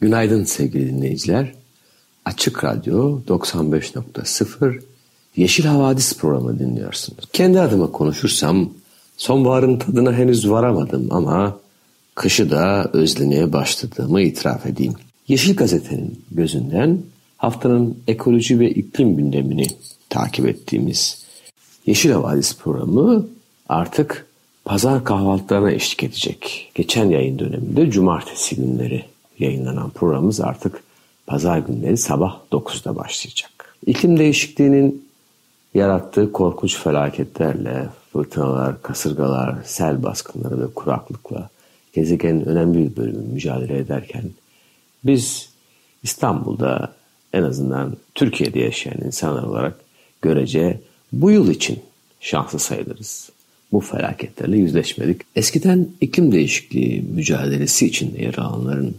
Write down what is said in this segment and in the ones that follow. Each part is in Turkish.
Günaydın sevgili dinleyiciler. Açık Radyo 95.0 Yeşil Havadis programı dinliyorsunuz. Kendi adıma konuşursam sonbaharın tadına henüz varamadım ama kışı da özlemeye başladığımı itiraf edeyim. Yeşil Gazete'nin gözünden haftanın ekoloji ve iklim gündemini takip ettiğimiz Yeşil Havadis programı artık pazar kahvaltılarına eşlik edecek. Geçen yayın döneminde cumartesi günleri yayınlanan programımız artık pazar günleri sabah 9'da başlayacak. İklim değişikliğinin yarattığı korkunç felaketlerle, fırtınalar, kasırgalar, sel baskınları ve kuraklıkla gezegenin önemli bir bölümü mücadele ederken biz İstanbul'da en azından Türkiye'de yaşayan insanlar olarak görece bu yıl için şanslı sayılırız. Bu felaketlerle yüzleşmedik. Eskiden iklim değişikliği mücadelesi içinde yer alanların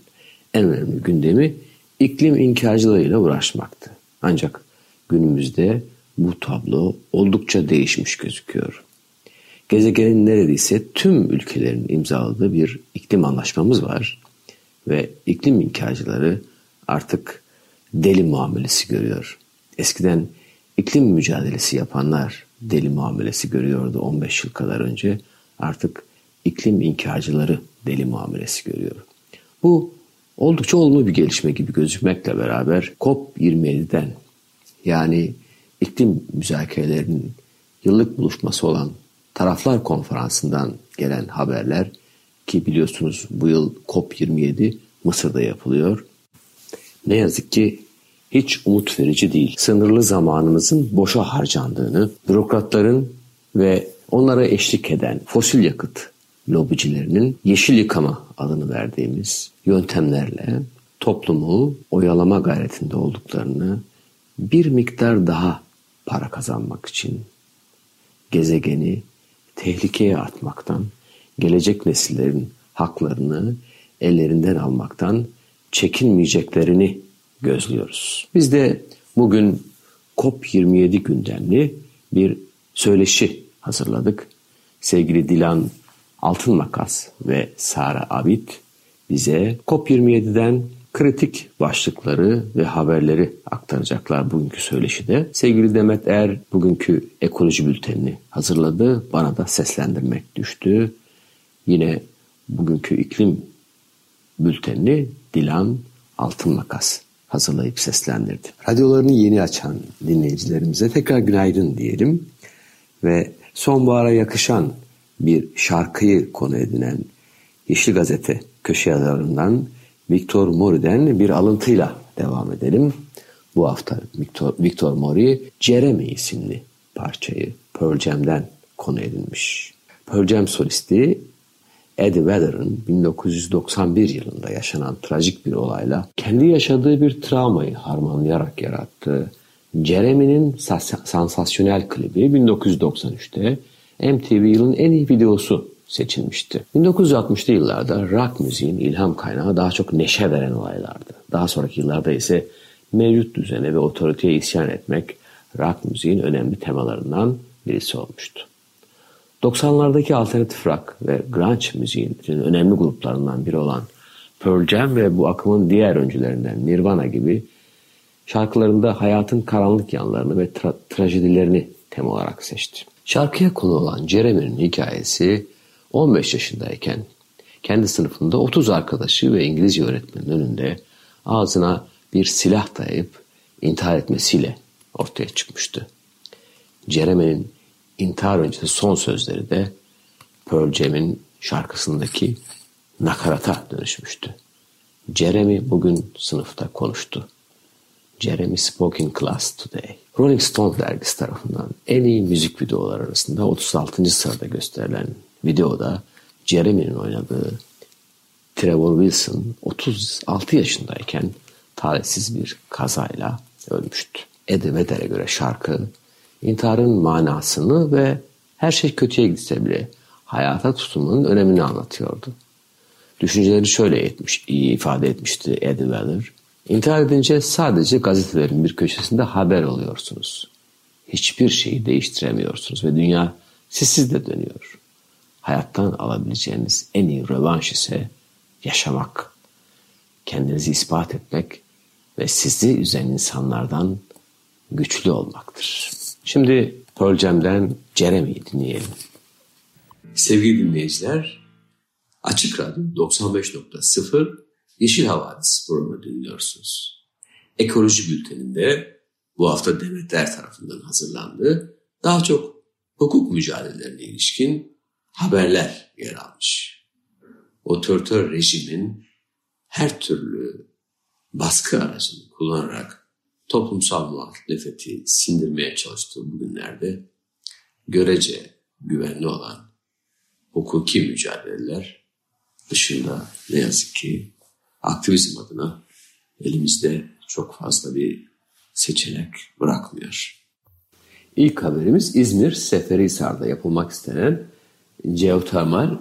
en önemli gündemi iklim inkarcılığıyla uğraşmaktı. Ancak günümüzde bu tablo oldukça değişmiş gözüküyor. Gezegenin neredeyse tüm ülkelerin imzaladığı bir iklim anlaşmamız var ve iklim inkarcıları artık deli muamelesi görüyor. Eskiden iklim mücadelesi yapanlar deli muamelesi görüyordu 15 yıl kadar önce. Artık iklim inkarcıları deli muamelesi görüyor. Bu oldukça olumlu bir gelişme gibi gözükmekle beraber COP27'den yani iklim müzakerelerinin yıllık buluşması olan Taraflar Konferansı'ndan gelen haberler ki biliyorsunuz bu yıl COP27 Mısır'da yapılıyor. Ne yazık ki hiç umut verici değil. Sınırlı zamanımızın boşa harcandığını, bürokratların ve onlara eşlik eden fosil yakıt lobicilerinin yeşil yıkama adını verdiğimiz yöntemlerle toplumu oyalama gayretinde olduklarını bir miktar daha para kazanmak için gezegeni tehlikeye atmaktan, gelecek nesillerin haklarını ellerinden almaktan çekinmeyeceklerini gözlüyoruz. Biz de bugün COP27 gündemli bir söyleşi hazırladık. Sevgili Dilan Altın Makas ve Sara Abid bize COP27'den kritik başlıkları ve haberleri aktaracaklar bugünkü söyleşide. Sevgili Demet Er bugünkü ekoloji bültenini hazırladı. Bana da seslendirmek düştü. Yine bugünkü iklim bültenini Dilan Altın Makas hazırlayıp seslendirdi. Radyolarını yeni açan dinleyicilerimize tekrar günaydın diyelim ve sonbahara yakışan bir şarkıyı konu edinen Yeşil Gazete köşe yazarından Victor Mori'den bir alıntıyla devam edelim. Bu hafta Victor, Victor Mori Jeremy isimli parçayı Pearl Jam'den konu edinmiş. Pearl Jam solisti Eddie Vedder'ın 1991 yılında yaşanan trajik bir olayla kendi yaşadığı bir travmayı harmanlayarak yarattığı Jeremy'nin sansasyonel klibi 1993'te MTV yılın en iyi videosu seçilmişti. 1960'lı yıllarda rock müziğin ilham kaynağı daha çok neşe veren olaylardı. Daha sonraki yıllarda ise mevcut düzene ve otoriteye isyan etmek rock müziğin önemli temalarından birisi olmuştu. 90'lardaki alternatif rock ve grunge müziğin önemli gruplarından biri olan Pearl Jam ve bu akımın diğer öncülerinden Nirvana gibi şarkılarında hayatın karanlık yanlarını ve tra- trajedilerini tema olarak seçti. Şarkıya konu olan Jeremy'nin hikayesi 15 yaşındayken kendi sınıfında 30 arkadaşı ve İngilizce öğretmenin önünde ağzına bir silah dayayıp intihar etmesiyle ortaya çıkmıştı. Jeremy'nin intihar öncesi son sözleri de Pearl Jam'in şarkısındaki nakarata dönüşmüştü. Jeremy bugün sınıfta konuştu. Jeremy spoke in class today. Rolling Stone dergisi tarafından en iyi müzik videolar arasında 36. sırada gösterilen videoda Jeremy'nin oynadığı Trevor Wilson 36 yaşındayken talihsiz bir kazayla ölmüştü. Eddie Vedder'e göre şarkı intiharın manasını ve her şey kötüye gitse bile hayata tutumunun önemini anlatıyordu. Düşünceleri şöyle etmiş, iyi ifade etmişti Eddie Vedder. İntihar edince sadece gazetelerin bir köşesinde haber oluyorsunuz. Hiçbir şeyi değiştiremiyorsunuz ve dünya sizsiz de dönüyor. Hayattan alabileceğiniz en iyi rövanş ise yaşamak, kendinizi ispat etmek ve sizi üzen insanlardan güçlü olmaktır. Şimdi Pearl Jam'den Jeremy'yi dinleyelim. Sevgili dinleyiciler, Açık Radyo 95.0 Yeşil Havadis programı dinliyorsunuz. Ekoloji Bülteni'nde bu hafta Demetler tarafından hazırlandı. Daha çok hukuk mücadelelerine ilişkin haberler yer almış. Otoriter rejimin her türlü baskı aracını kullanarak toplumsal muhalefeti sindirmeye çalıştığı bugünlerde görece güvenli olan hukuki mücadeleler dışında ne yazık ki aktivizm adına elimizde çok fazla bir seçenek bırakmıyor. İlk haberimiz İzmir Seferihisar'da yapılmak istenen geotermal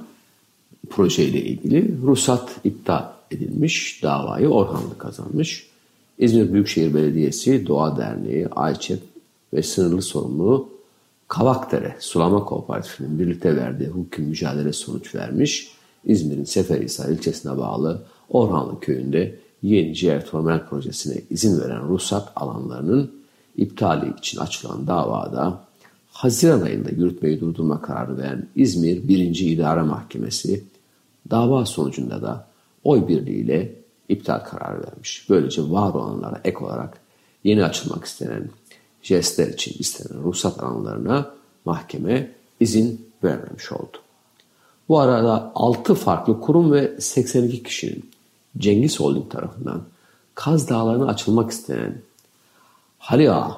projeyle ilgili ruhsat iptal edilmiş. Davayı Orhanlı kazanmış. İzmir Büyükşehir Belediyesi, Doğa Derneği, Ayçep ve sınırlı sorumlu Kavakdere Sulama Kooperatifi'nin birlikte verdiği hukuki mücadele sonuç vermiş. İzmir'in Seferihisar ilçesine bağlı Orhanlı köyünde yeni geotermal projesine izin veren ruhsat alanlarının iptali için açılan davada Haziran ayında yürütmeyi durdurma kararı veren İzmir 1. İdare Mahkemesi dava sonucunda da oy birliğiyle iptal kararı vermiş. Böylece var olanlara ek olarak yeni açılmak istenen jestler için istenen ruhsat alanlarına mahkeme izin vermemiş oldu. Bu arada 6 farklı kurum ve 82 kişinin Cengiz Holding tarafından Kaz Dağları'na açılmak istenen Halia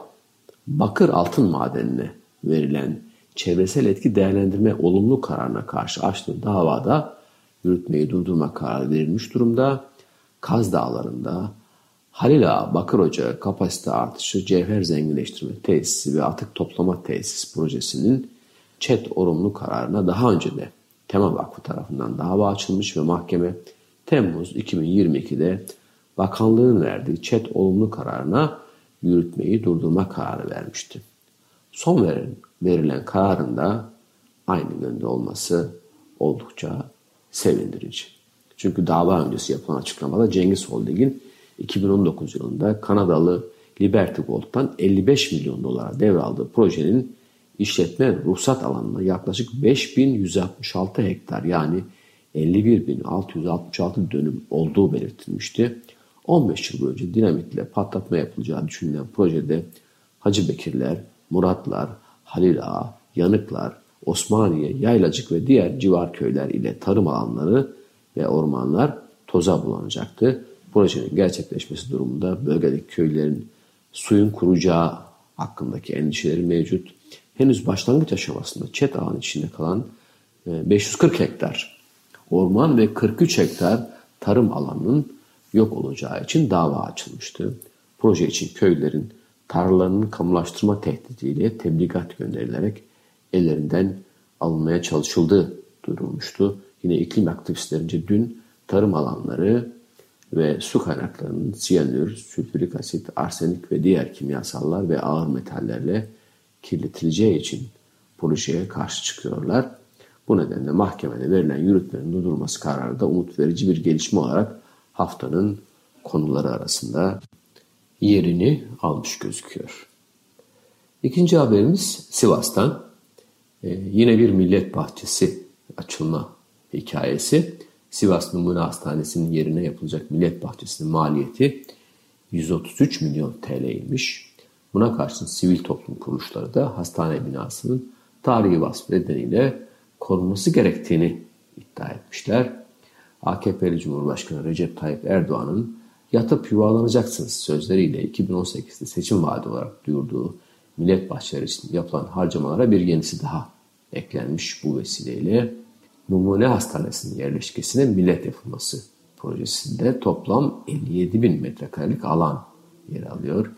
Bakır Altın Madenine verilen çevresel etki değerlendirme olumlu kararına karşı açtığı davada yürütmeyi durdurma kararı verilmiş durumda. Kaz Dağları'nda Halil Ağa Bakır Ocağı kapasite artışı cevher zenginleştirme tesisi ve atık toplama tesis projesinin ÇED olumlu kararına daha önce de Tema Vakfı tarafından dava açılmış ve mahkeme Temmuz 2022'de bakanlığın verdiği ÇED olumlu kararına yürütmeyi durdurma kararı vermişti. Son verilen, verilen kararın da aynı yönde olması oldukça sevindirici. Çünkü dava öncesi yapılan açıklamada Cengiz Holding'in 2019 yılında Kanadalı Liberty Gold'dan 55 milyon dolara devraldığı projenin işletme ruhsat alanına yaklaşık 5166 hektar yani 51.666 dönüm olduğu belirtilmişti. 15 yıl boyunca dinamitle patlatma yapılacağı düşünülen projede Hacı Bekirler, Muratlar, Halil Ağa, Yanıklar, Osmaniye, Yaylacık ve diğer civar köyler ile tarım alanları ve ormanlar toza bulanacaktı. Projenin gerçekleşmesi durumunda bölgedeki köylerin suyun kuracağı hakkındaki endişeleri mevcut. Henüz başlangıç aşamasında çet ağın içinde kalan 540 e, hektar orman ve 43 hektar tarım alanının yok olacağı için dava açılmıştı. Proje için köylerin tarlalarının kamulaştırma tehdidiyle tebligat gönderilerek ellerinden alınmaya çalışıldığı duyurulmuştu. Yine iklim aktivistlerince dün tarım alanları ve su kaynaklarının siyanür, sülfürik asit, arsenik ve diğer kimyasallar ve ağır metallerle kirletileceği için projeye karşı çıkıyorlar. Bu nedenle mahkemede verilen yürütmenin durdurulması kararı da umut verici bir gelişme olarak haftanın konuları arasında yerini almış gözüküyor. İkinci haberimiz Sivas'tan. Ee, yine bir millet bahçesi açılma hikayesi. Sivas Numune Hastanesi'nin yerine yapılacak millet bahçesinin maliyeti 133 milyon TL'ymiş. Buna karşın sivil toplum kuruluşları da hastane binasının tarihi vasfı nedeniyle korunması gerektiğini iddia etmişler. AKP'li Cumhurbaşkanı Recep Tayyip Erdoğan'ın yatıp yuvalanacaksınız sözleriyle 2018'de seçim vaadi olarak duyurduğu millet bahçeleri için yapılan harcamalara bir yenisi daha eklenmiş bu vesileyle. Numune Hastanesi'nin yerleşkesine millet yapılması projesinde toplam 57 bin metrekarelik alan yer alıyor.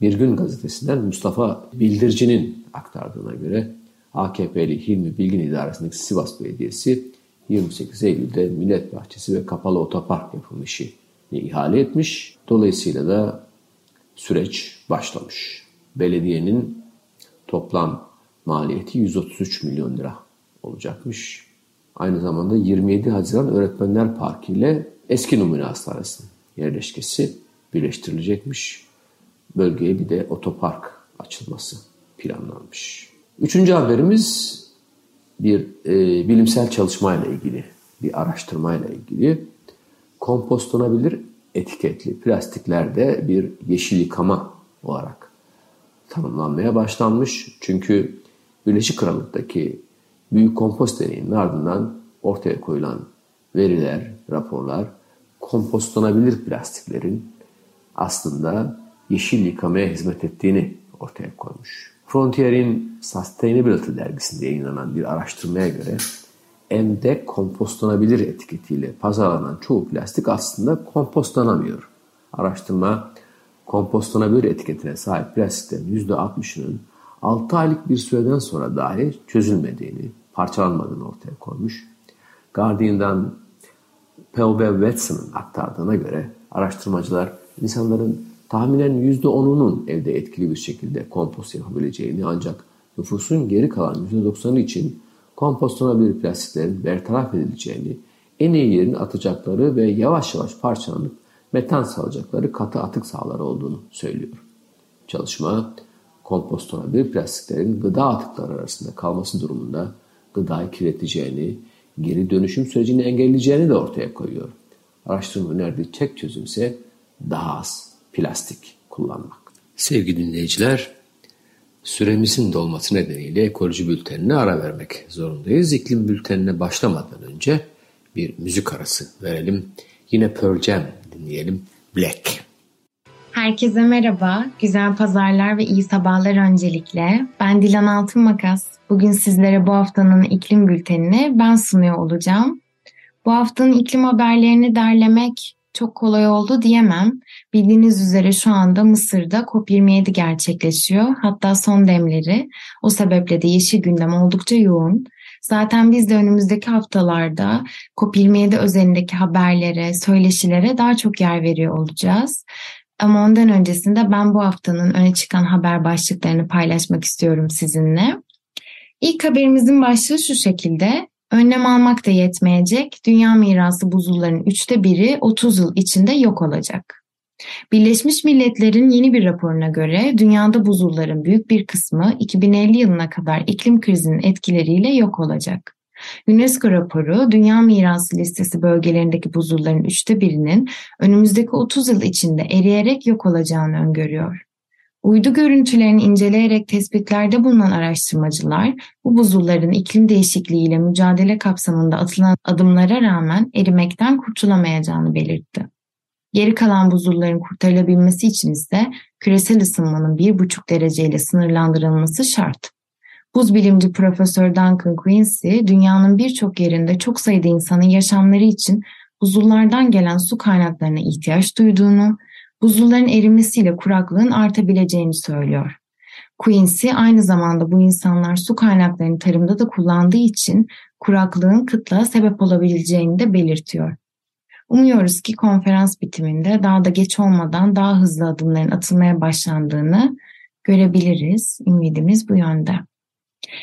Bir gün gazetesinden Mustafa Bildirici'nin aktardığına göre AKP'li Hilmi Bilgin İdaresi'ndeki Sivas Belediyesi 28 Eylül'de Millet Bahçesi ve Kapalı Otopark yapım işini ihale etmiş. Dolayısıyla da süreç başlamış. Belediyenin toplam maliyeti 133 milyon lira olacakmış. Aynı zamanda 27 Haziran Öğretmenler Parkı ile Eski Numune Hastanesi'nin yerleşkesi birleştirilecekmiş. Bölgeye bir de otopark açılması planlanmış. Üçüncü haberimiz bir e, bilimsel çalışmayla ilgili, bir araştırmayla ilgili. Kompostlanabilir etiketli plastiklerde bir yeşil yıkama olarak tanımlanmaya başlanmış. Çünkü Birleşik Krallık'taki büyük kompost deneyinin ardından ortaya koyulan veriler, raporlar kompostlanabilir plastiklerin aslında yeşil yıkamaya hizmet ettiğini ortaya koymuş. Frontier'in Sustainability dergisinde yayınlanan bir araştırmaya göre M'de kompostlanabilir etiketiyle pazarlanan çoğu plastik aslında kompostlanamıyor. Araştırma kompostlanabilir etiketine sahip plastiklerin %60'ının 6 aylık bir süreden sonra dahi çözülmediğini, parçalanmadığını ortaya koymuş. Guardian'dan Pelbe Watson'ın aktardığına göre araştırmacılar insanların tahminen %10'unun evde etkili bir şekilde kompost yapabileceğini ancak nüfusun geri kalan %90'ı için kompostlanabilir plastiklerin bertaraf edileceğini, en iyi yerin atacakları ve yavaş yavaş parçalanıp metan salacakları katı atık sahaları olduğunu söylüyor. Çalışma, kompostlanabilir plastiklerin gıda atıkları arasında kalması durumunda gıdayı kirleteceğini, geri dönüşüm sürecini engelleyeceğini de ortaya koyuyor. Araştırma önerdiği tek çözüm ise daha az plastik kullanmak. Sevgili dinleyiciler, süremizin dolması nedeniyle ekoloji bültenine ara vermek zorundayız. İklim bültenine başlamadan önce bir müzik arası verelim. Yine Pearl Jam dinleyelim. Black. Herkese merhaba, güzel pazarlar ve iyi sabahlar öncelikle. Ben Dilan Altınmakas. Bugün sizlere bu haftanın iklim bültenini ben sunuyor olacağım. Bu haftanın iklim haberlerini derlemek çok kolay oldu diyemem. Bildiğiniz üzere şu anda Mısır'da COP27 gerçekleşiyor. Hatta son demleri. O sebeple de yeşil gündem oldukça yoğun. Zaten biz de önümüzdeki haftalarda COP27 özelindeki haberlere, söyleşilere daha çok yer veriyor olacağız. Ama ondan öncesinde ben bu haftanın öne çıkan haber başlıklarını paylaşmak istiyorum sizinle. İlk haberimizin başlığı şu şekilde. Önlem almak da yetmeyecek. Dünya mirası buzulların üçte biri 30 yıl içinde yok olacak. Birleşmiş Milletler'in yeni bir raporuna göre dünyada buzulların büyük bir kısmı 2050 yılına kadar iklim krizinin etkileriyle yok olacak. UNESCO raporu Dünya Mirası listesi bölgelerindeki buzulların üçte birinin önümüzdeki 30 yıl içinde eriyerek yok olacağını öngörüyor. Uydu görüntülerini inceleyerek tespitlerde bulunan araştırmacılar bu buzulların iklim değişikliğiyle mücadele kapsamında atılan adımlara rağmen erimekten kurtulamayacağını belirtti. Geri kalan buzulların kurtarılabilmesi için ise küresel ısınmanın 1,5 dereceyle sınırlandırılması şart. Buz bilimci Profesör Duncan Quincy, dünyanın birçok yerinde çok sayıda insanın yaşamları için buzullardan gelen su kaynaklarına ihtiyaç duyduğunu, buzulların erimesiyle kuraklığın artabileceğini söylüyor. Quincy aynı zamanda bu insanlar su kaynaklarını tarımda da kullandığı için kuraklığın kıtlığa sebep olabileceğini de belirtiyor. Umuyoruz ki konferans bitiminde daha da geç olmadan daha hızlı adımların atılmaya başlandığını görebiliriz. Ümidimiz bu yönde.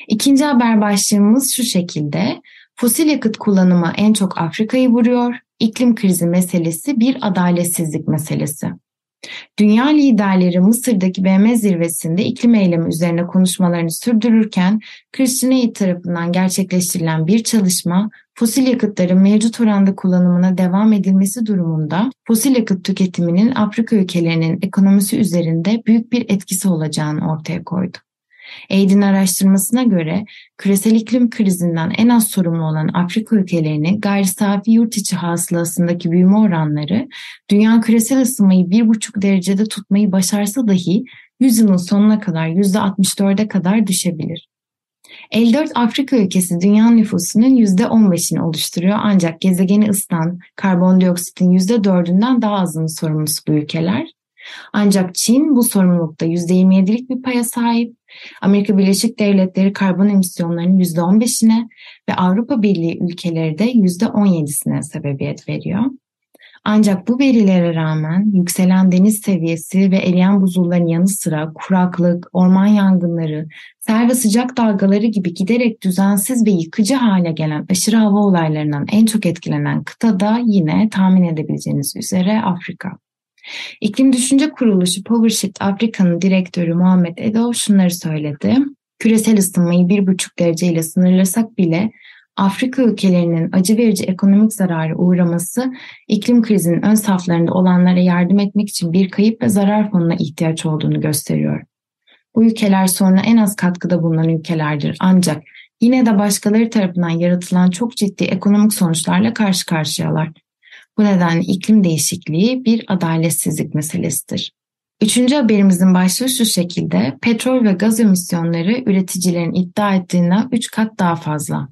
İkinci haber başlığımız şu şekilde. Fosil yakıt kullanımı en çok Afrika'yı vuruyor. İklim krizi meselesi bir adaletsizlik meselesi. Dünya liderleri Mısır'daki BM zirvesinde iklim eylemi üzerine konuşmalarını sürdürürken Christian tarafından gerçekleştirilen bir çalışma fosil yakıtların mevcut oranda kullanımına devam edilmesi durumunda fosil yakıt tüketiminin Afrika ülkelerinin ekonomisi üzerinde büyük bir etkisi olacağını ortaya koydu. Aid'in araştırmasına göre küresel iklim krizinden en az sorumlu olan Afrika ülkelerinin gayri safi yurt içi hasılasındaki büyüme oranları dünya küresel ısınmayı 1,5 derecede tutmayı başarsa dahi 100 yılın sonuna kadar %64'e kadar düşebilir. 54 Afrika ülkesi dünya nüfusunun %15'ini oluşturuyor ancak gezegeni ısıtan karbondioksitin %4'ünden daha azının sorumlusu bu ülkeler. Ancak Çin bu sorumlulukta %27'lik bir paya sahip. Amerika Birleşik Devletleri karbon emisyonlarının %15'ine ve Avrupa Birliği ülkeleri de %17'sine sebebiyet veriyor. Ancak bu verilere rağmen yükselen deniz seviyesi ve eriyen buzulların yanı sıra kuraklık, orman yangınları, sel ve sıcak dalgaları gibi giderek düzensiz ve yıkıcı hale gelen aşırı hava olaylarından en çok etkilenen kıta da yine tahmin edebileceğiniz üzere Afrika. İklim Düşünce Kuruluşu PowerShift Afrika'nın direktörü Muhammed Edo şunları söyledi. Küresel ısınmayı bir buçuk dereceyle sınırlasak bile Afrika ülkelerinin acı verici ekonomik zararı uğraması iklim krizinin ön saflarında olanlara yardım etmek için bir kayıp ve zarar fonuna ihtiyaç olduğunu gösteriyor. Bu ülkeler sonra en az katkıda bulunan ülkelerdir ancak yine de başkaları tarafından yaratılan çok ciddi ekonomik sonuçlarla karşı karşıyalar. Bu nedenle iklim değişikliği bir adaletsizlik meselesidir. Üçüncü haberimizin başlığı şu şekilde, petrol ve gaz emisyonları üreticilerin iddia ettiğinden 3 kat daha fazla.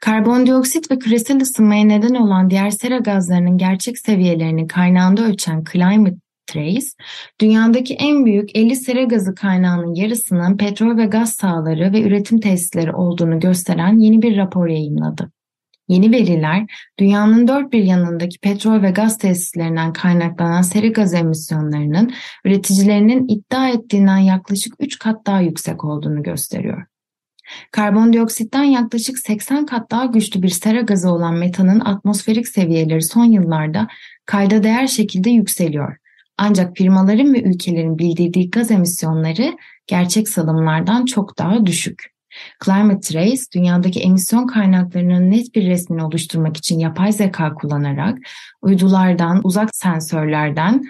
Karbondioksit ve küresel ısınmaya neden olan diğer sera gazlarının gerçek seviyelerini kaynağında ölçen Climate Trace, dünyadaki en büyük 50 sera gazı kaynağının yarısının petrol ve gaz sahaları ve üretim tesisleri olduğunu gösteren yeni bir rapor yayınladı. Yeni veriler, dünyanın dört bir yanındaki petrol ve gaz tesislerinden kaynaklanan sera gaz emisyonlarının üreticilerinin iddia ettiğinden yaklaşık 3 kat daha yüksek olduğunu gösteriyor. Karbondioksitten yaklaşık 80 kat daha güçlü bir sera gazı olan metanın atmosferik seviyeleri son yıllarda kayda değer şekilde yükseliyor. Ancak firmaların ve ülkelerin bildirdiği gaz emisyonları gerçek salımlardan çok daha düşük. Climate Trace, dünyadaki emisyon kaynaklarının net bir resmini oluşturmak için yapay zeka kullanarak uydulardan, uzak sensörlerden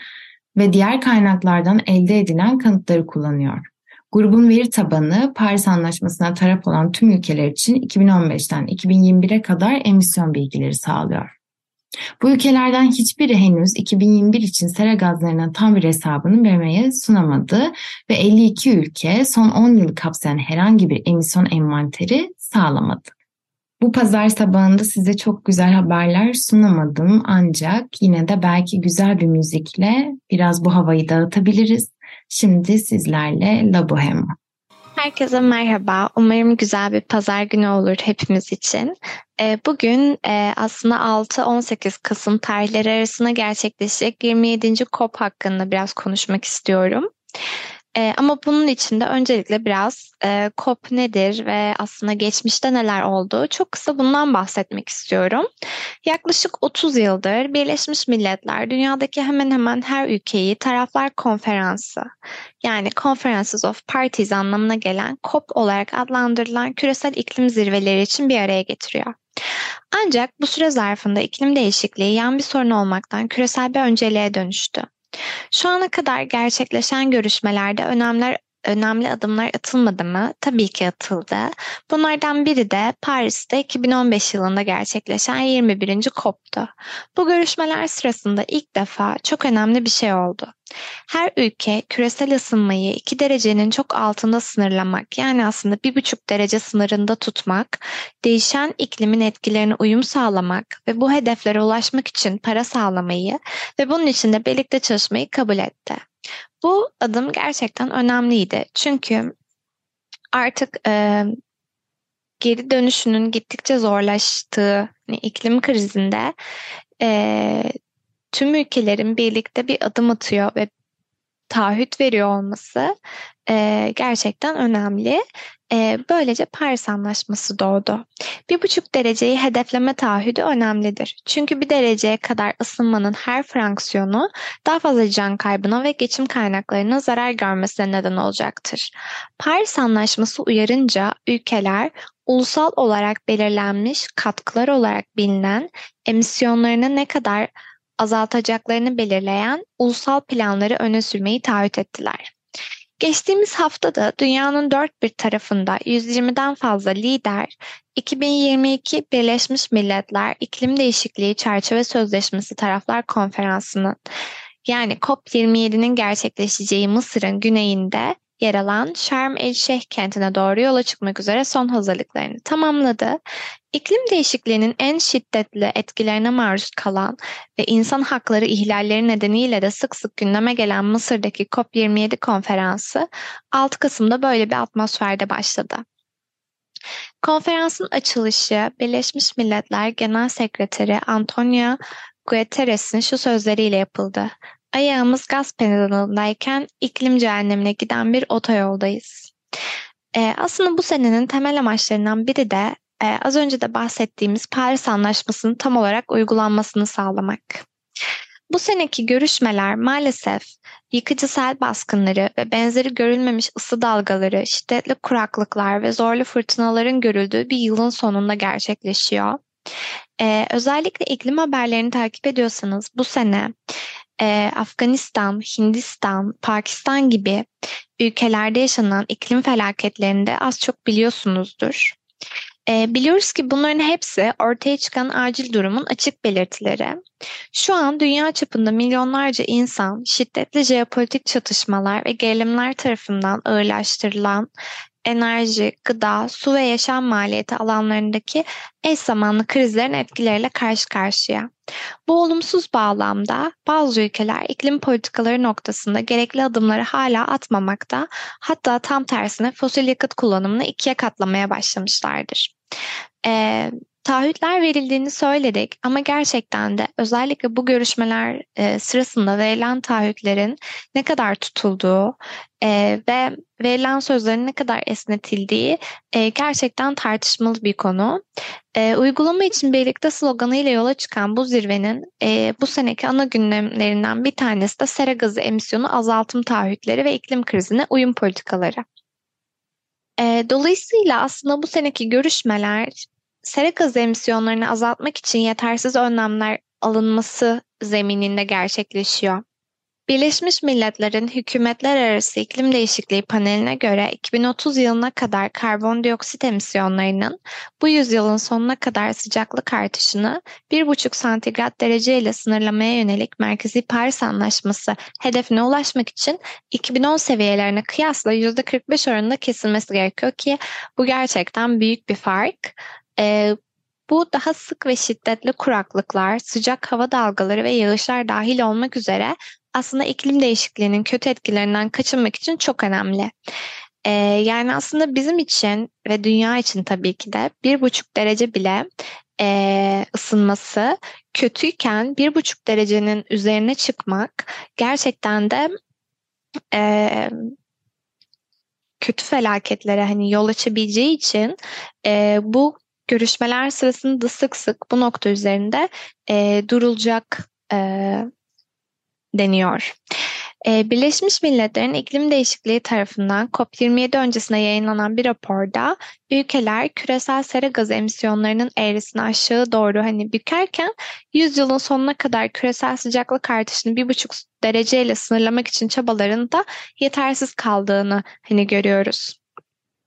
ve diğer kaynaklardan elde edilen kanıtları kullanıyor. Grubun veri tabanı Paris Anlaşması'na taraf olan tüm ülkeler için 2015'ten 2021'e kadar emisyon bilgileri sağlıyor. Bu ülkelerden hiçbiri henüz 2021 için sera gazlarının tam bir hesabını vermeye sunamadı ve 52 ülke son 10 yılı kapsayan herhangi bir emisyon envanteri sağlamadı. Bu pazar sabahında size çok güzel haberler sunamadım ancak yine de belki güzel bir müzikle biraz bu havayı dağıtabiliriz. Şimdi sizlerle La Boheme. Herkese merhaba. Umarım güzel bir pazar günü olur hepimiz için. Ee, bugün e, aslında 6-18 Kasım tarihleri arasında gerçekleşecek 27. COP hakkında biraz konuşmak istiyorum. E, ama bunun için de öncelikle biraz e, COP nedir ve aslında geçmişte neler oldu çok kısa bundan bahsetmek istiyorum. Yaklaşık 30 yıldır Birleşmiş Milletler dünyadaki hemen hemen her ülkeyi taraflar konferansı yani Conferences of Parties anlamına gelen COP olarak adlandırılan küresel iklim zirveleri için bir araya getiriyor. Ancak bu süre zarfında iklim değişikliği yan bir sorun olmaktan küresel bir önceliğe dönüştü. Şu ana kadar gerçekleşen görüşmelerde önemler önemli adımlar atılmadı mı? Tabii ki atıldı. Bunlardan biri de Paris'te 2015 yılında gerçekleşen 21. COP'tu. Bu görüşmeler sırasında ilk defa çok önemli bir şey oldu. Her ülke küresel ısınmayı 2 derecenin çok altında sınırlamak yani aslında 1,5 derece sınırında tutmak, değişen iklimin etkilerine uyum sağlamak ve bu hedeflere ulaşmak için para sağlamayı ve bunun için de birlikte çalışmayı kabul etti. Bu adım gerçekten önemliydi. Çünkü artık e, geri dönüşünün gittikçe zorlaştığı hani iklim krizinde e, tüm ülkelerin birlikte bir adım atıyor ve taahhüt veriyor olması e, gerçekten önemli. E, böylece Paris Anlaşması doğdu. Bir buçuk dereceyi hedefleme taahhüdü önemlidir. Çünkü bir dereceye kadar ısınmanın her fraksiyonu daha fazla can kaybına ve geçim kaynaklarına zarar görmesine neden olacaktır. Paris Anlaşması uyarınca ülkeler ulusal olarak belirlenmiş katkılar olarak bilinen emisyonlarını ne kadar azaltacaklarını belirleyen ulusal planları öne sürmeyi taahhüt ettiler. Geçtiğimiz hafta da dünyanın dört bir tarafında 120'den fazla lider 2022 Birleşmiş Milletler İklim Değişikliği Çerçeve Sözleşmesi Taraflar Konferansı'nın yani COP27'nin gerçekleşeceği Mısır'ın güneyinde yer alan Şarm el Şeyh kentine doğru yola çıkmak üzere son hazırlıklarını tamamladı. İklim değişikliğinin en şiddetli etkilerine maruz kalan ve insan hakları ihlalleri nedeniyle de sık sık gündeme gelen Mısır'daki COP27 konferansı 6 Kasım'da böyle bir atmosferde başladı. Konferansın açılışı Birleşmiş Milletler Genel Sekreteri Antonio Guterres'in şu sözleriyle yapıldı. Ayağımız gaz pedalındayken iklim cehennemine giden bir otoyoldayız. Ee, aslında bu senenin temel amaçlarından biri de e, az önce de bahsettiğimiz Paris Anlaşması'nın tam olarak uygulanmasını sağlamak. Bu seneki görüşmeler maalesef yıkıcı sel baskınları ve benzeri görülmemiş ısı dalgaları, şiddetli kuraklıklar ve zorlu fırtınaların görüldüğü bir yılın sonunda gerçekleşiyor. Ee, özellikle iklim haberlerini takip ediyorsanız bu sene e, Afganistan, Hindistan, Pakistan gibi ülkelerde yaşanan iklim felaketlerinde az çok biliyorsunuzdur. E, biliyoruz ki bunların hepsi ortaya çıkan acil durumun açık belirtileri. Şu an dünya çapında milyonlarca insan şiddetli jeopolitik çatışmalar ve gerilimler tarafından ağırlaştırılan enerji, gıda, su ve yaşam maliyeti alanlarındaki eş zamanlı krizlerin etkileriyle karşı karşıya. Bu olumsuz bağlamda bazı ülkeler iklim politikaları noktasında gerekli adımları hala atmamakta, hatta tam tersine fosil yakıt kullanımını ikiye katlamaya başlamışlardır. Ee, taahhütler verildiğini söyledik ama gerçekten de özellikle bu görüşmeler e, sırasında verilen taahhütlerin ne kadar tutulduğu e, ve verilen sözlerin ne kadar esnetildiği e, gerçekten tartışmalı bir konu. E, uygulama için birlikte sloganıyla yola çıkan bu zirvenin e, bu seneki ana gündemlerinden bir tanesi de sera gazı emisyonu azaltım taahhütleri ve iklim krizine uyum politikaları. E, dolayısıyla aslında bu seneki görüşmeler sera gazı emisyonlarını azaltmak için yetersiz önlemler alınması zemininde gerçekleşiyor. Birleşmiş Milletler'in Hükümetler Arası İklim Değişikliği paneline göre 2030 yılına kadar karbondioksit emisyonlarının bu yüzyılın sonuna kadar sıcaklık artışını 1,5 santigrat derece ile sınırlamaya yönelik Merkezi Paris Anlaşması hedefine ulaşmak için 2010 seviyelerine kıyasla %45 oranında kesilmesi gerekiyor ki bu gerçekten büyük bir fark. Ee, bu daha sık ve şiddetli kuraklıklar, sıcak hava dalgaları ve yağışlar dahil olmak üzere aslında iklim değişikliğinin kötü etkilerinden kaçınmak için çok önemli. Ee, yani aslında bizim için ve dünya için tabii ki de bir buçuk derece bile e, ısınması kötüyken bir buçuk derecenin üzerine çıkmak gerçekten de e, kötü felaketlere hani yol açabileceği için e, bu görüşmeler sırasında sık sık bu nokta üzerinde e, durulacak e, deniyor. Ee, Birleşmiş Milletler'in iklim değişikliği tarafından COP27 öncesinde yayınlanan bir raporda ülkeler küresel sera gazı emisyonlarının eğrisini aşağı doğru hani bükerken 100 yılın sonuna kadar küresel sıcaklık artışını 1,5 dereceyle sınırlamak için çabalarında yetersiz kaldığını hani görüyoruz.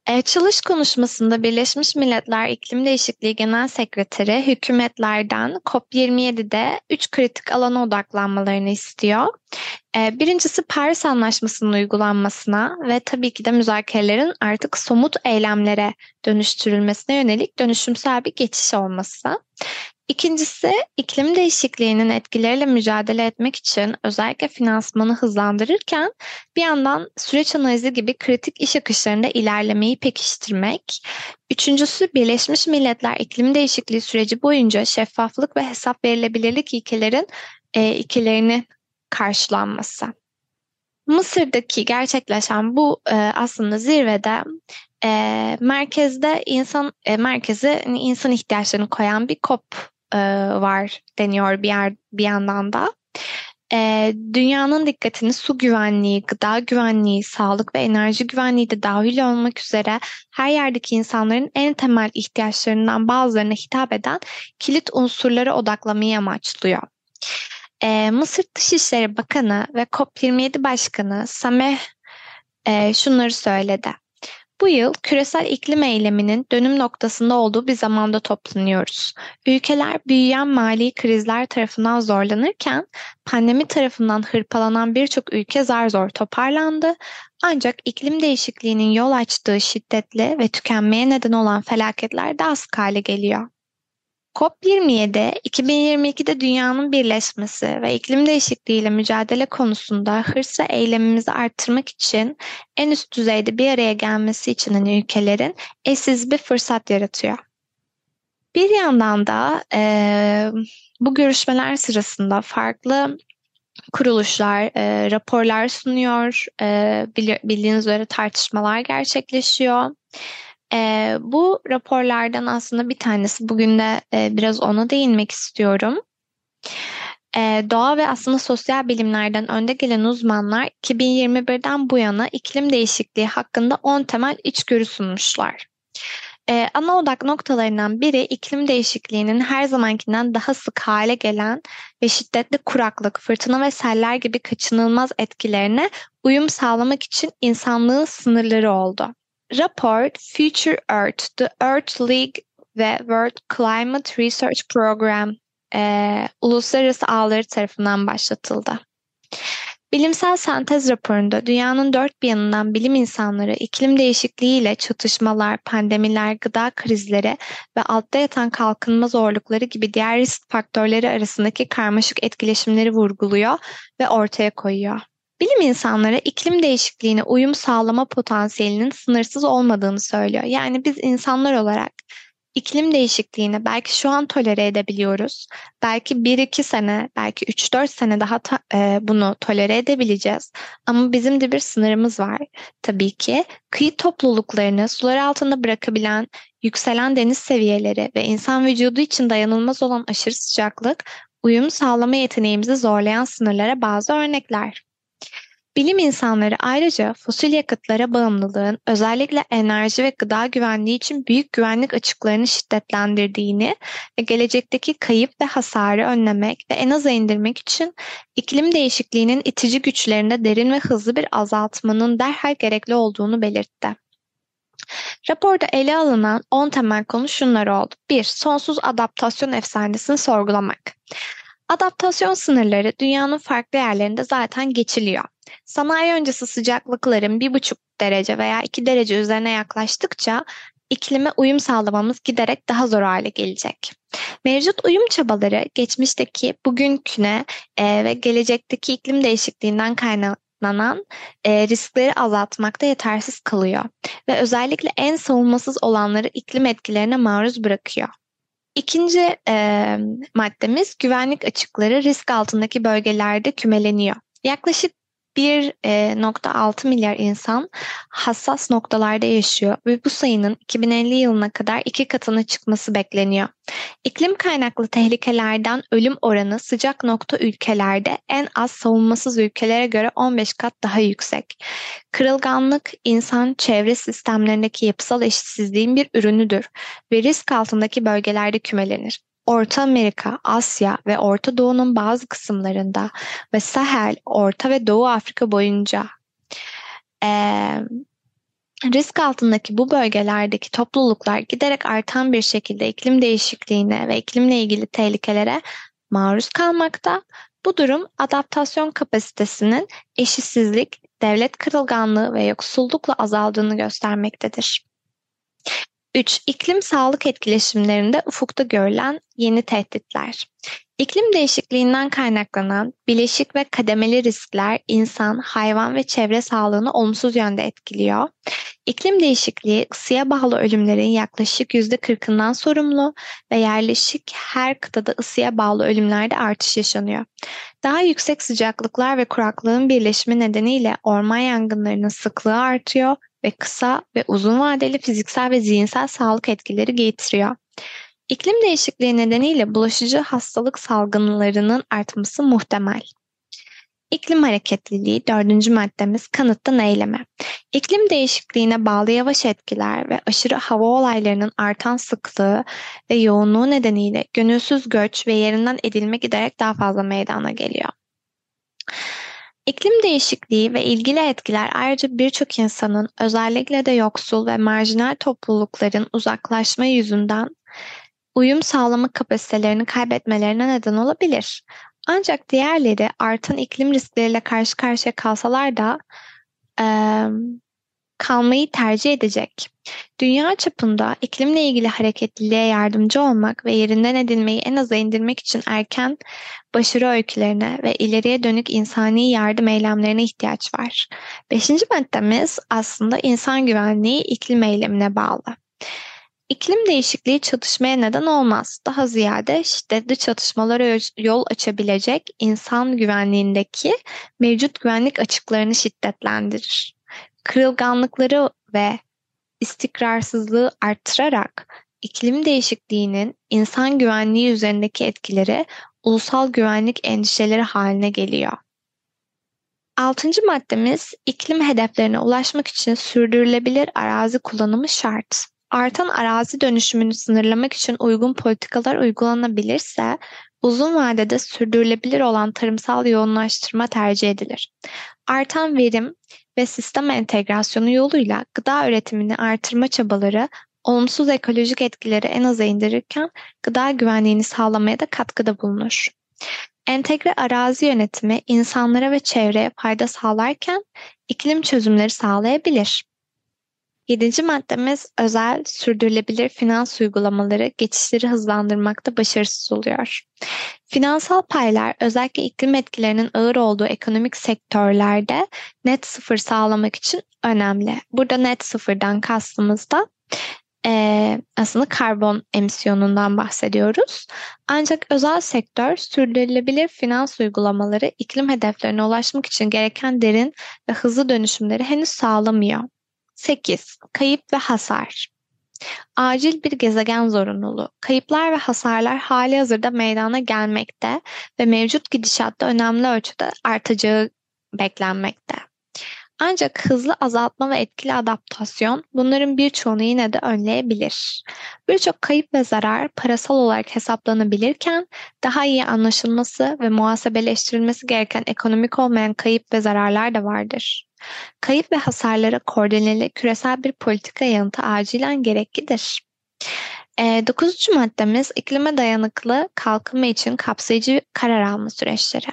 Açılış konuşmasında Birleşmiş Milletler İklim Değişikliği Genel Sekreteri hükümetlerden COP27'de üç kritik alana odaklanmalarını istiyor. Ee, birincisi Paris Anlaşması'nın uygulanmasına ve tabii ki de müzakerelerin artık somut eylemlere dönüştürülmesine yönelik dönüşümsel bir geçiş olması. İkincisi iklim değişikliğinin etkileriyle mücadele etmek için özellikle finansmanı hızlandırırken bir yandan süreç analizi gibi kritik iş akışlarında ilerlemeyi pekiştirmek. Üçüncüsü Birleşmiş Milletler iklim değişikliği süreci boyunca şeffaflık ve hesap verilebilirlik ilkelerin e, ilkelerini karşılanması. Mısır'daki gerçekleşen bu e, aslında zirvede e, merkezde insan e, merkeze insan ihtiyaçlarını koyan bir COP e, var deniyor bir yer bir yandan da. E, dünyanın dikkatini su güvenliği, gıda güvenliği, sağlık ve enerji güvenliği de dahil olmak üzere her yerdeki insanların en temel ihtiyaçlarından bazılarına hitap eden kilit unsurlara odaklamayı amaçlıyor. E, Mısır Dışişleri Bakanı ve COP27 Başkanı Sameh e, şunları söyledi. Bu yıl küresel iklim eyleminin dönüm noktasında olduğu bir zamanda toplanıyoruz. Ülkeler büyüyen mali krizler tarafından zorlanırken pandemi tarafından hırpalanan birçok ülke zar zor toparlandı. Ancak iklim değişikliğinin yol açtığı şiddetli ve tükenmeye neden olan felaketler daha sık hale geliyor. COP27, 2022'de dünyanın birleşmesi ve iklim değişikliğiyle mücadele konusunda hırs ve eylemimizi arttırmak için en üst düzeyde bir araya gelmesi için hani ülkelerin eşsiz bir fırsat yaratıyor. Bir yandan da e, bu görüşmeler sırasında farklı kuruluşlar e, raporlar sunuyor, e, bildiğiniz üzere tartışmalar gerçekleşiyor. E, bu raporlardan aslında bir tanesi bugün de e, biraz ona değinmek istiyorum. E, doğa ve aslında sosyal bilimlerden önde gelen uzmanlar 2021'den bu yana iklim değişikliği hakkında 10 temel içgörü sunmuşlar. Ee, ana odak noktalarından biri iklim değişikliğinin her zamankinden daha sık hale gelen ve şiddetli kuraklık, fırtına ve seller gibi kaçınılmaz etkilerine uyum sağlamak için insanlığın sınırları oldu. Rapor Future Earth, The Earth League ve World Climate Research Program e, uluslararası ağları tarafından başlatıldı. Bilimsel sentez raporunda dünyanın dört bir yanından bilim insanları iklim değişikliğiyle çatışmalar, pandemiler, gıda krizleri ve altta yatan kalkınma zorlukları gibi diğer risk faktörleri arasındaki karmaşık etkileşimleri vurguluyor ve ortaya koyuyor. Bilim insanları iklim değişikliğine uyum sağlama potansiyelinin sınırsız olmadığını söylüyor. Yani biz insanlar olarak iklim değişikliğini belki şu an tolere edebiliyoruz. Belki 1-2 sene, belki 3-4 sene daha ta, e, bunu tolere edebileceğiz. Ama bizim de bir sınırımız var. Tabii ki kıyı topluluklarını sular altında bırakabilen yükselen deniz seviyeleri ve insan vücudu için dayanılmaz olan aşırı sıcaklık uyum sağlama yeteneğimizi zorlayan sınırlara bazı örnekler. Bilim insanları ayrıca fosil yakıtlara bağımlılığın özellikle enerji ve gıda güvenliği için büyük güvenlik açıklarını şiddetlendirdiğini ve gelecekteki kayıp ve hasarı önlemek ve en aza indirmek için iklim değişikliğinin itici güçlerinde derin ve hızlı bir azaltmanın derhal gerekli olduğunu belirtti. Raporda ele alınan 10 temel konu şunlar oldu. 1. Sonsuz adaptasyon efsanesini sorgulamak. Adaptasyon sınırları dünyanın farklı yerlerinde zaten geçiliyor. Sanayi öncesi sıcaklıkların 1,5 derece veya 2 derece üzerine yaklaştıkça iklime uyum sağlamamız giderek daha zor hale gelecek. Mevcut uyum çabaları geçmişteki, bugünküne e, ve gelecekteki iklim değişikliğinden kaynaklanan e, riskleri azaltmakta yetersiz kalıyor ve özellikle en savunmasız olanları iklim etkilerine maruz bırakıyor. İkinci e, maddemiz güvenlik açıkları risk altındaki bölgelerde kümeleniyor. Yaklaşık 1.6 milyar insan hassas noktalarda yaşıyor ve bu sayının 2050 yılına kadar iki katına çıkması bekleniyor. İklim kaynaklı tehlikelerden ölüm oranı sıcak nokta ülkelerde en az savunmasız ülkelere göre 15 kat daha yüksek. Kırılganlık insan çevre sistemlerindeki yapısal eşitsizliğin bir ürünüdür ve risk altındaki bölgelerde kümelenir. Orta Amerika, Asya ve Orta Doğu'nun bazı kısımlarında ve Sahel, Orta ve Doğu Afrika boyunca e, risk altındaki bu bölgelerdeki topluluklar giderek artan bir şekilde iklim değişikliğine ve iklimle ilgili tehlikelere maruz kalmakta. Bu durum adaptasyon kapasitesinin eşitsizlik, devlet kırılganlığı ve yoksullukla azaldığını göstermektedir. 3. İklim sağlık etkileşimlerinde ufukta görülen yeni tehditler. İklim değişikliğinden kaynaklanan bileşik ve kademeli riskler insan, hayvan ve çevre sağlığını olumsuz yönde etkiliyor. İklim değişikliği ısıya bağlı ölümlerin yaklaşık %40'ından sorumlu ve yerleşik her kıtada ısıya bağlı ölümlerde artış yaşanıyor. Daha yüksek sıcaklıklar ve kuraklığın birleşimi nedeniyle orman yangınlarının sıklığı artıyor ve kısa ve uzun vadeli fiziksel ve zihinsel sağlık etkileri getiriyor. İklim değişikliği nedeniyle bulaşıcı hastalık salgınlarının artması muhtemel. İklim hareketliliği dördüncü maddemiz kanıttan eyleme. İklim değişikliğine bağlı yavaş etkiler ve aşırı hava olaylarının artan sıklığı ve yoğunluğu nedeniyle gönülsüz göç ve yerinden edilme giderek daha fazla meydana geliyor. İklim değişikliği ve ilgili etkiler ayrıca birçok insanın özellikle de yoksul ve marjinal toplulukların uzaklaşma yüzünden uyum sağlama kapasitelerini kaybetmelerine neden olabilir. Ancak diğerleri artan iklim riskleriyle karşı karşıya kalsalar da kalmayı tercih edecek. Dünya çapında iklimle ilgili hareketliliğe yardımcı olmak ve yerinden edilmeyi en aza indirmek için erken başarı öykülerine ve ileriye dönük insani yardım eylemlerine ihtiyaç var. Beşinci maddemiz aslında insan güvenliği iklim eylemine bağlı. İklim değişikliği çatışmaya neden olmaz. Daha ziyade şiddetli çatışmalara yol açabilecek insan güvenliğindeki mevcut güvenlik açıklarını şiddetlendirir. Kırılganlıkları ve istikrarsızlığı arttırarak iklim değişikliğinin insan güvenliği üzerindeki etkileri ulusal güvenlik endişeleri haline geliyor. Altıncı maddemiz iklim hedeflerine ulaşmak için sürdürülebilir arazi kullanımı şart. Artan arazi dönüşümünü sınırlamak için uygun politikalar uygulanabilirse uzun vadede sürdürülebilir olan tarımsal yoğunlaştırma tercih edilir. Artan verim ve sistem entegrasyonu yoluyla gıda üretimini artırma çabaları olumsuz ekolojik etkileri en aza indirirken gıda güvenliğini sağlamaya da katkıda bulunur. Entegre arazi yönetimi insanlara ve çevreye fayda sağlarken iklim çözümleri sağlayabilir. Yedinci maddemiz özel sürdürülebilir finans uygulamaları geçişleri hızlandırmakta başarısız oluyor. Finansal paylar özellikle iklim etkilerinin ağır olduğu ekonomik sektörlerde net sıfır sağlamak için önemli. Burada net sıfırdan kastımız da e, aslında karbon emisyonundan bahsediyoruz. Ancak özel sektör sürdürülebilir finans uygulamaları iklim hedeflerine ulaşmak için gereken derin ve hızlı dönüşümleri henüz sağlamıyor. 8. Kayıp ve hasar. Acil bir gezegen zorunluluğu. Kayıplar ve hasarlar hali hazırda meydana gelmekte ve mevcut gidişatta önemli ölçüde artacağı beklenmekte. Ancak hızlı azaltma ve etkili adaptasyon bunların birçoğunu yine de önleyebilir. Birçok kayıp ve zarar parasal olarak hesaplanabilirken daha iyi anlaşılması ve muhasebeleştirilmesi gereken ekonomik olmayan kayıp ve zararlar da vardır. Kayıp ve hasarlara koordineli küresel bir politika yanıtı acilen gereklidir. E, dokuzuncu maddemiz iklime dayanıklı kalkınma için kapsayıcı karar alma süreçleri.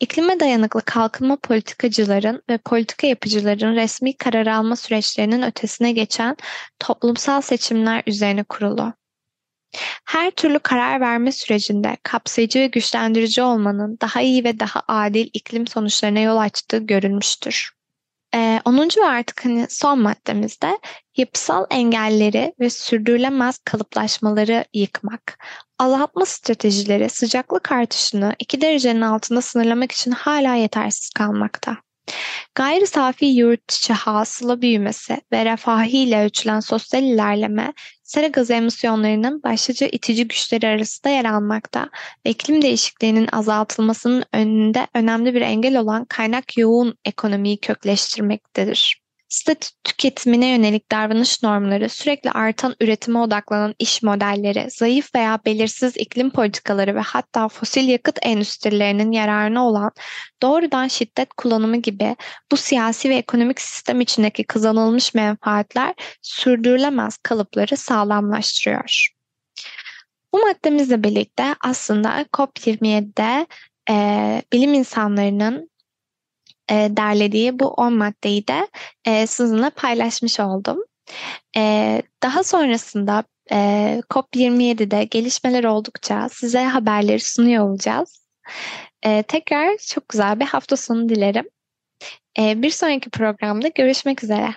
İklime dayanıklı kalkınma politikacıların ve politika yapıcıların resmi karar alma süreçlerinin ötesine geçen toplumsal seçimler üzerine kurulu. Her türlü karar verme sürecinde kapsayıcı ve güçlendirici olmanın daha iyi ve daha adil iklim sonuçlarına yol açtığı görülmüştür. Ee, 10. ve artık hani son maddemizde yapısal engelleri ve sürdürülemez kalıplaşmaları yıkmak. Azaltma stratejileri sıcaklık artışını 2 derecenin altında sınırlamak için hala yetersiz kalmakta. Gayri safi yurt içi hasıla büyümesi ve refahiyle ölçülen sosyal ilerleme sera gazı emisyonlarının başlıca itici güçleri arasında yer almakta ve iklim değişikliğinin azaltılmasının önünde önemli bir engel olan kaynak yoğun ekonomiyi kökleştirmektedir. Statü tüketimine yönelik davranış normları, sürekli artan üretime odaklanan iş modelleri, zayıf veya belirsiz iklim politikaları ve hatta fosil yakıt endüstrilerinin yararına olan doğrudan şiddet kullanımı gibi bu siyasi ve ekonomik sistem içindeki kazanılmış menfaatler sürdürülemez kalıpları sağlamlaştırıyor. Bu maddemizle birlikte aslında COP27'de e, bilim insanlarının e, derlediği bu 10 maddeyi de e, sizinle paylaşmış oldum. E, daha sonrasında e, COP27'de gelişmeler oldukça size haberleri sunuyor olacağız. E, tekrar çok güzel bir hafta sonu dilerim. E, bir sonraki programda görüşmek üzere.